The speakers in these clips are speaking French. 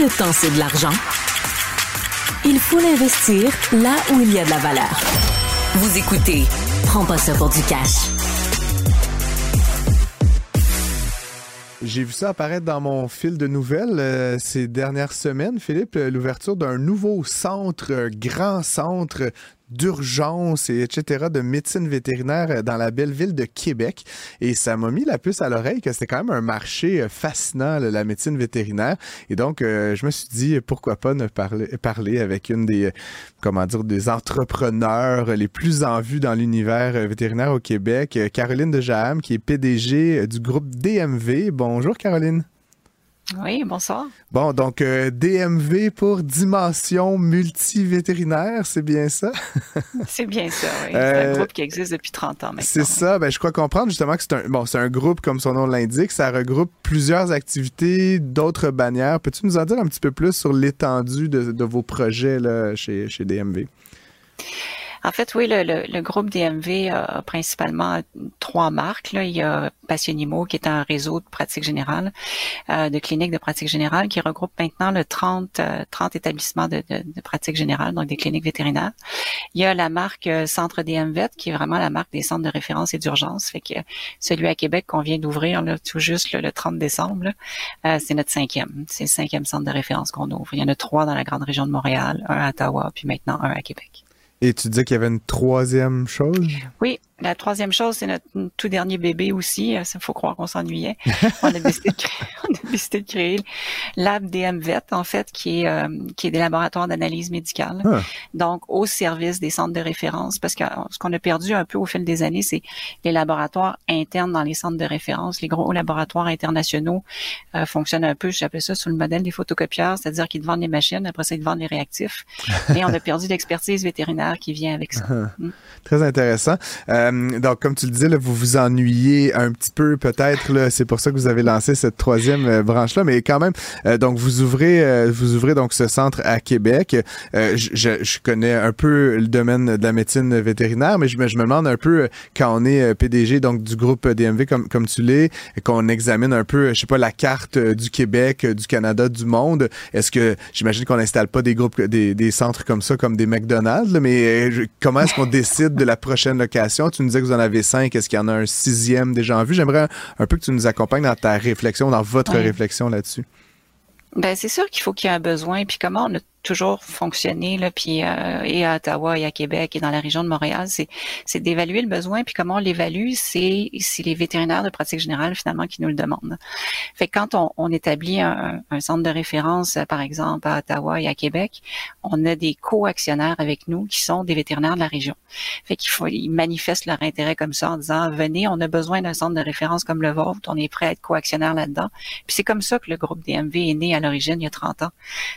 Le temps c'est de l'argent, il faut l'investir là où il y a de la valeur. Vous écoutez Prends pas ça pour du cash. J'ai vu ça apparaître dans mon fil de nouvelles euh, ces dernières semaines, Philippe, euh, l'ouverture d'un nouveau centre, euh, grand centre d'urgence et etc. de médecine vétérinaire dans la belle ville de Québec. Et ça m'a mis la puce à l'oreille que c'était quand même un marché euh, fascinant, la médecine vétérinaire. Et donc, euh, je me suis dit, pourquoi pas ne parler, parler avec une des, euh, comment dire, des entrepreneurs les plus en vue dans l'univers vétérinaire au Québec, Caroline de Jaham, qui est PDG du groupe DMV. Bonjour, Caroline. Oui, bonsoir. Bon, donc euh, DMV pour Dimension Multivétérinaire, c'est bien ça? c'est bien ça, oui. C'est un euh, groupe qui existe depuis 30 ans maintenant. C'est ça. Ben, je crois comprendre justement que c'est un, bon, c'est un groupe, comme son nom l'indique, ça regroupe plusieurs activités, d'autres bannières. Peux-tu nous en dire un petit peu plus sur l'étendue de, de, vos projets là, chez, chez DMV? En fait, oui, le, le, groupe DMV a principalement trois marques. Là. Il y a Passionimo, qui est un réseau de pratique générale, euh, de cliniques de pratique générale, qui regroupe maintenant le 30, 30 euh, établissements de, de, de, pratique générale, donc des cliniques vétérinaires. Il y a la marque euh, Centre DMVET, qui est vraiment la marque des centres de référence et d'urgence. Fait que celui à Québec qu'on vient d'ouvrir là, tout juste le 30 décembre, euh, c'est notre cinquième. C'est le cinquième centre de référence qu'on ouvre. Il y en a trois dans la grande région de Montréal, un à Ottawa, puis maintenant un à Québec. Et tu disais qu'il y avait une troisième chose? Oui, la troisième chose, c'est notre tout dernier bébé aussi. Il euh, faut croire qu'on s'ennuyait. on, a décidé de créer, Lab DMVET, en fait, qui est, euh, qui est des laboratoires d'analyse médicale. Ah. Donc, au service des centres de référence, parce que euh, ce qu'on a perdu un peu au fil des années, c'est les laboratoires internes dans les centres de référence. Les gros laboratoires internationaux fonctionnent un peu, j'appelle ça, sous le modèle des photocopieurs, c'est-à-dire qu'ils vendent les machines, après ça, ils vendent les réactifs. Mais on a perdu l'expertise vétérinaire qui vient avec ça. Mm. Très intéressant. Euh, donc, comme tu le disais, vous vous ennuyez un petit peu peut-être. C'est pour ça que vous avez lancé cette troisième euh, branche-là. Mais quand même, euh, donc vous ouvrez, vous ouvrez donc ce centre à Québec. Je, je, connais un peu le domaine de la médecine vétérinaire, mais je, je me demande un peu quand on est PDG donc du groupe DMV comme comme tu l'es, qu'on examine un peu, je sais pas, la carte du Québec, du Canada, du monde. Est-ce que j'imagine qu'on n'installe pas des groupes, des, des centres comme ça, comme des McDonald's, mais comment est-ce qu'on décide de la prochaine location? Tu nous disais que vous en avez cinq. Est-ce qu'il y en a un sixième déjà en vue? J'aimerais un, peu que tu nous accompagnes dans ta réflexion, dans votre réflexion là-dessus. Ben, c'est sûr qu'il faut qu'il y ait un besoin. Puis comment on a toujours fonctionné là, puis euh, et à Ottawa et à Québec et dans la région de Montréal, c'est c'est d'évaluer le besoin puis comment on l'évalue, c'est c'est les vétérinaires de pratique générale finalement qui nous le demandent. Fait que quand on, on établit un, un, centre de référence, par exemple à Ottawa et à Québec, on a des co-actionnaires avec nous qui sont des vétérinaires de la région. Fait qu'il faut ils manifestent leur intérêt comme ça en disant venez, on a besoin d'un centre de référence comme le vôtre, on est prêt à être co-actionnaire là-dedans. Puis c'est comme ça que le groupe DMV est né à l'origine il y a 30 ans.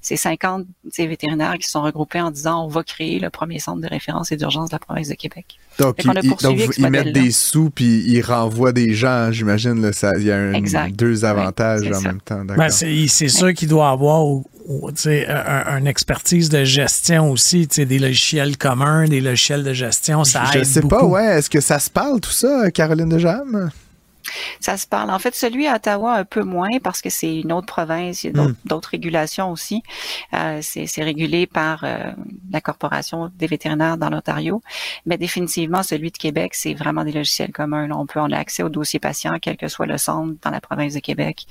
C'est 50 vétérinaires qui sont regroupés en disant on va créer le premier centre de référence et d'urgence de la province de Québec. Donc, ils, mettent des sous puis ils renvoient des gens, j'imagine. Il y a deux avantages en même temps. Ben, c'est sûr qu'il doit avoir un, une expertise de gestion aussi, des logiciels communs, des logiciels de gestion, ça je, aide Je sais pas, ouais. Est-ce que ça se parle tout ça, Caroline de Jam? Ça se parle. En fait, celui à Ottawa, un peu moins parce que c'est une autre province, il y a d'autres hmm. régulations aussi. Euh, c'est régulé par euh, la Corporation des vétérinaires dans l'Ontario. Mais définitivement, celui de Québec, c'est vraiment des logiciels communs. On peut en accès au dossier patient, quel que soit le centre dans la province de Québec.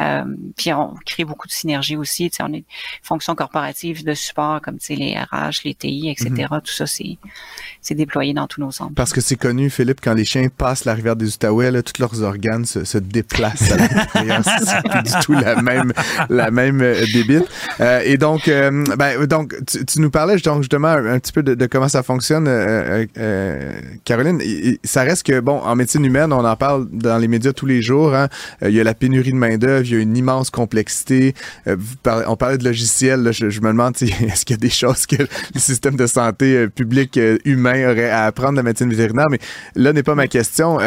Euh, puis on crée beaucoup de synergie aussi. sais, on est fonctions corporatives de support comme les RH, les TI, etc. Hmm. Tout ça, c'est déployé dans tous nos centres. Parce que c'est connu, Philippe, quand les chiens passent la rivière des Outaouais, toutes leurs leurs organes se, se déplacent à l'intérieur. c'est plus du tout la même, la même euh, débite. Euh, et donc, euh, ben, donc tu, tu, nous parlais donc, justement un, petit peu de, de, comment ça fonctionne, euh, Caroline. ça reste que, bon, en médecine humaine, on en parle dans les médias tous les jours. Hein. il y a la pénurie de main-d'œuvre, il y a une immense complexité. on parlait de logiciels. Là, je, je, me demande, est-ce qu'il y a des choses que le système de santé public humain aurait à apprendre de la médecine vétérinaire? Mais là n'est pas ma question.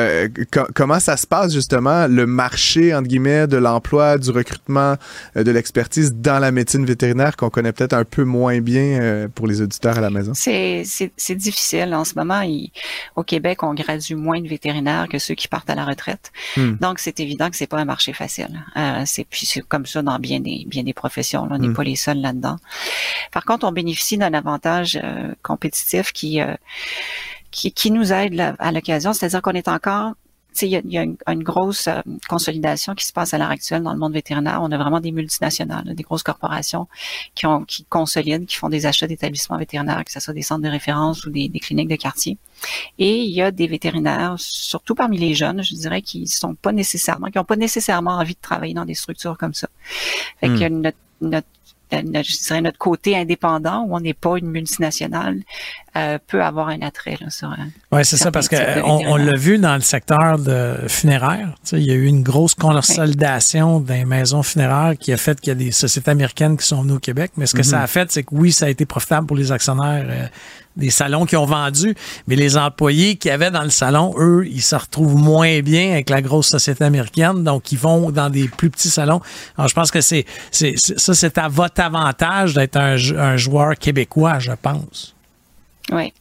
comment ça se passe, justement, le marché, entre guillemets, de l'emploi, du recrutement, de l'expertise dans la médecine vétérinaire qu'on connaît peut-être un peu moins bien euh, pour les auditeurs à la maison? C'est difficile. En ce moment, au Québec, on gradue moins de vétérinaires que ceux qui partent à la retraite. Hmm. Donc, c'est évident que c'est pas un marché facile. Euh, c'est puis c'est comme ça dans bien des bien des professions. on n'est hmm. pas les seuls là-dedans. Par contre, on bénéficie d'un avantage euh, compétitif qui, qui, qui nous aide à l'occasion, c'est-à-dire qu'on est encore il y a, y a une, grosse euh, consolidation qui se passe à l'heure actuelle dans le monde vétérinaire. On a vraiment des multinationales, des grosses corporations qui, ont, qui consolident, qui font des achats d'établissements vétérinaires, que ce soit des centres de référence ou des, des, cliniques de quartier. Et il y a des vétérinaires, surtout parmi les jeunes, je dirais, qui sont pas nécessairement, qui n'ont pas nécessairement envie de travailler dans des structures comme ça. Fait que hmm. notre, notre notre, je dirais notre côté indépendant où on n'est pas une multinationale euh, peut avoir un attrait là, sur Oui, c'est ça, parce qu'on on, l'a vu dans le secteur de funéraire. Il y a eu une grosse consolidation des maisons funéraires qui a fait qu'il y a des sociétés américaines qui sont venues au Québec. Mais ce que ça mm-hmm. a fait, c'est que oui, ça a été profitable pour les actionnaires euh, des salons qui ont vendu, mais les employés qui avaient dans le salon, eux, ils se retrouvent moins bien avec la grosse société américaine, donc ils vont dans des plus petits salons. Alors, je pense que c'est, ça, c'est à votre avantage d'être un, un joueur québécois, je pense. Oui,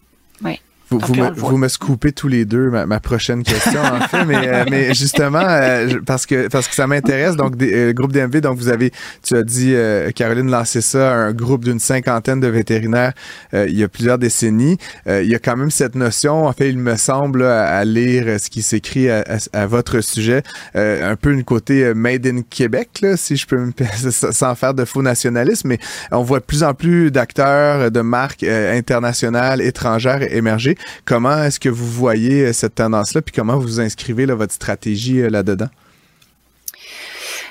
oui. Vous, me, vous, me, scoopez tous les deux ma, prochaine question, en fait, mais, euh, mais justement, euh, parce, que, parce que ça m'intéresse, donc, des, euh, groupe DMV, donc vous avez, tu as dit, Caroline, lancé ça, un groupe d'une cinquantaine de vétérinaires il y a plusieurs décennies. il y a quand même cette notion, en fait, il me semble, à, lire ce qui s'écrit à, à, votre sujet, un peu une côté made in Québec, là, si je peux me sans faire de faux nationalisme, mais on voit de plus en plus d'acteurs, de marques internationales, étrangères émerger. Comment est-ce que vous voyez euh, cette tendance-là, puis comment vous inscrivez votre stratégie euh, là-dedans?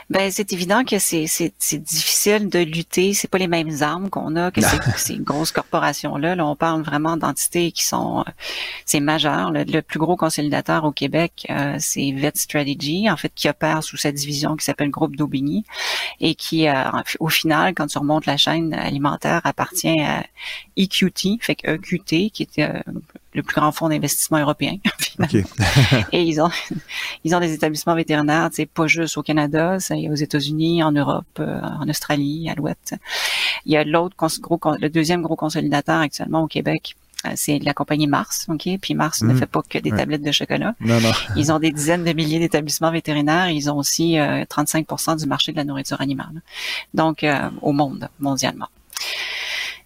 Ben c'est évident que c'est c'est difficile de lutter. C'est pas les mêmes armes qu'on a que ces, grosses corporations là. Là, on parle vraiment d'entités qui sont euh, c'est majeur. Le, plus gros consolidateur au Québec, euh, c'est Vet Strategy, en fait, qui opère sous cette division qui s'appelle Groupe d'Aubigny et qui, euh, au final, quand tu remontes la chaîne alimentaire, appartient à EQT, fait que EQT, qui est le plus grand fonds d'investissement européen. et ils ont ils ont des établissements vétérinaires, c'est pas juste au Canada, c'est aux États-Unis, en Europe, euh, en Australie, à l'Ouest. Il y a l'autre gros le deuxième gros consolidateur actuellement au Québec. Euh, c'est la compagnie Mars, ok? Puis Mars ne mm. fait pas que des tablettes de chocolat. Non, non. Ils ont des dizaines de milliers d'établissements vétérinaires. Ils ont aussi 35% euh, du marché de la nourriture animale. Donc, au monde, mondialement.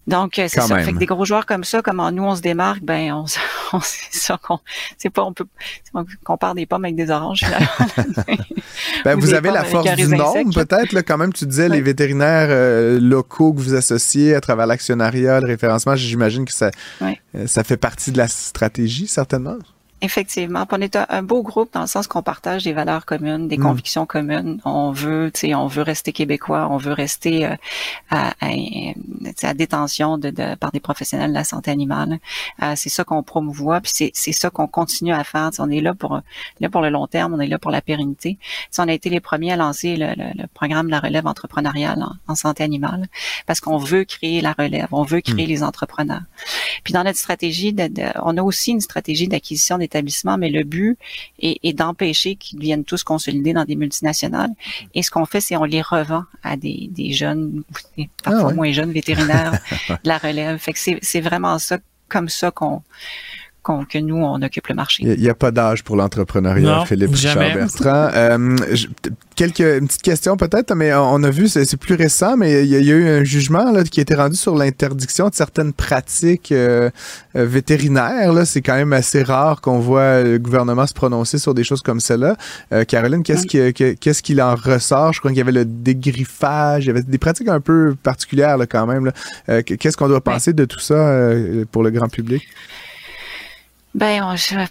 Donc, euh, c'est ça. Fait que des gros joueurs comme ça, comment nous on se démarque, ben on, on c'est ça qu'on c'est pas on peut on compare des pommes avec des oranges. ben, vous avez la force du nombre peut-être là quand même. Tu disais les vétérinaires euh, locaux que vous associez à travers l'actionnariat, le référencement. J'imagine que ça euh, ça fait partie de la stratégie certainement. Effectivement, on est un, beau groupe dans le sens qu'on partage des valeurs communes, des mm. convictions communes. On veut, tu sais, on veut rester québécois, on veut rester euh, à, à, détention de, de, par des professionnels de la santé animale. Euh, c'est ça qu'on promouvoit, puis c'est ça qu'on continue à faire. on est là pour là pour le long terme, on est là pour la pérennité. T'sais, on a été les premiers à lancer le, le, programme de la relève entrepreneuriale en, santé animale parce qu'on veut créer la relève, on veut créer mm. les entrepreneurs. Puis dans notre stratégie, de, on a aussi une stratégie d'acquisition des mais le but est, d'empêcher qu'ils deviennent tous consolidés dans des multinationales. Et ce qu'on fait, c'est on les revend à des, jeunes, parfois ah moins jeunes vétérinaires de la relève. Fait que c'est vraiment ça, comme ça qu'on que nous, on occupe le marché. Il n'y a, pas d'âge pour l'entrepreneuriat, Philippe Richard-Bertrand. Euh, quelques, une petite question peut-être, mais on a vu, c'est plus récent, mais il y, a, eu un jugement là, qui a été rendu sur l'interdiction de certaines pratiques euh, euh, vétérinaires. C'est quand même assez rare qu'on voit le gouvernement se prononcer sur des choses comme celle-là. Caroline, qu'est-ce qui, qu'est-ce qu'il en ressort? Je crois qu'il y avait le dégriffage, il y avait des pratiques un peu particulières là, quand même. Qu'est-ce qu'on doit penser de tout ça pour le grand public? Ben,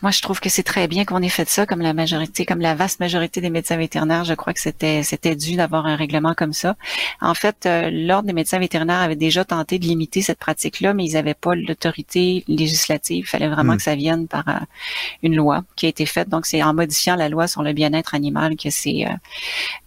moi, je trouve que c'est très bien qu'on ait fait ça, comme la majorité, comme la vaste majorité des médecins vétérinaires. Je crois que c'était c'était dû d'avoir un règlement comme ça. En fait, euh, l'ordre des médecins vétérinaires avait déjà tenté de limiter cette pratique-là, mais ils n'avaient pas l'autorité législative. Il fallait vraiment hmm. que ça vienne par euh, une loi qui a été faite. Donc, c'est en modifiant la loi sur le bien-être animal que ces euh,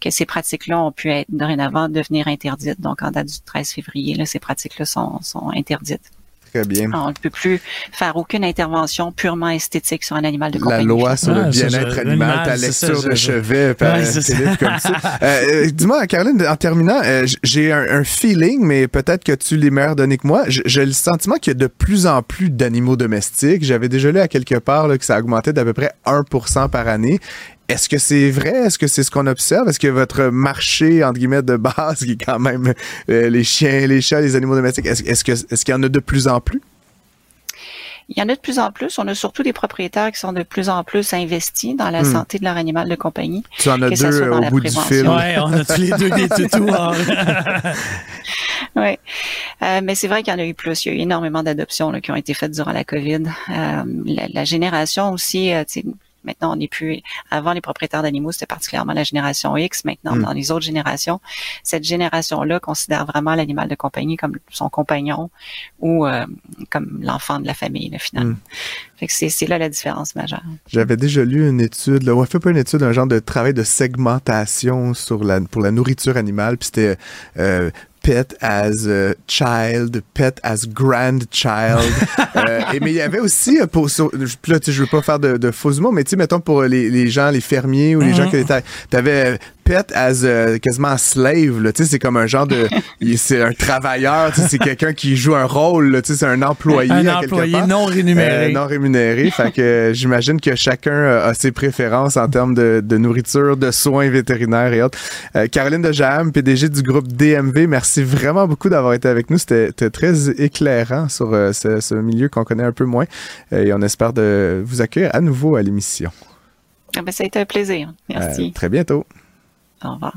que ces pratiques-là ont pu être dorénavant devenir interdites. Donc, en date du 13 février, là, ces pratiques-là sont sont interdites. Très bien. On ne peut plus faire aucune intervention purement esthétique sur un animal de compagnie. La loi sur le bien-être animal, ta lecture de chevet, par comme ça. Euh, euh, dis-moi, Caroline, en terminant, euh, j'ai un, feeling, mais peut-être que tu l'es meilleur donné que moi. J'ai le sentiment qu'il y a de plus en plus d'animaux domestiques. J'avais déjà lu à quelque part là, que ça augmentait d'à peu près 1% par année. Est-ce que c'est vrai? Est-ce que c'est ce qu'on observe? Est-ce que votre marché, entre guillemets, de base, qui est quand même euh, les chiens, les chats, les animaux domestiques, est-ce, que, est-ce qu'il y en a de plus en plus? Il y en a de plus en plus. On a surtout des propriétaires qui sont de plus en plus investis dans la hmm. santé de leur animal de compagnie. Tu en as deux au bout du fil. Oui, on a tous les deux des toutous. oui. Euh, mais c'est vrai qu'il y en a eu plus. Il y a eu énormément d'adoptions qui ont été faites durant la COVID. Euh, la, génération aussi, euh, Maintenant, on n'est plus. Avant, les propriétaires d'animaux, c'était particulièrement la génération X. Maintenant, hmm. dans les autres générations, cette génération-là considère vraiment l'animal de compagnie comme son compagnon ou euh, comme l'enfant de la famille, finalement. Hmm. c'est là la différence majeure. J'avais déjà lu une étude, là, on fait pas une étude, un genre de travail de segmentation sur la, pour la nourriture animale, puis c'était euh, pet as a child, pet as grandchild. euh, et, mais il y avait aussi, euh, pour, là, je veux pas faire de, de faux mots, mais tu sais, mettons pour les, les, gens, les fermiers ou les gens mm-hmm. qui tu avais pet as euh, quasiment slave. Là, c'est comme un genre de... c'est un travailleur, c'est quelqu'un qui joue un rôle. C'est un employé Un employé non rémunéré. Euh, non rémunéré. fait que euh, j'imagine que chacun a ses préférences en termes de, de nourriture, de soins vétérinaires et autres. Caroline de Jam, PDG du groupe DMV, merci vraiment beaucoup d'avoir été avec nous. C'était très éclairant sur ce, ce, milieu qu'on connaît un peu moins. et on espère de vous accueillir à nouveau à l'émission. Ah ben, ça a été un plaisir. Merci. très bientôt. Au revoir.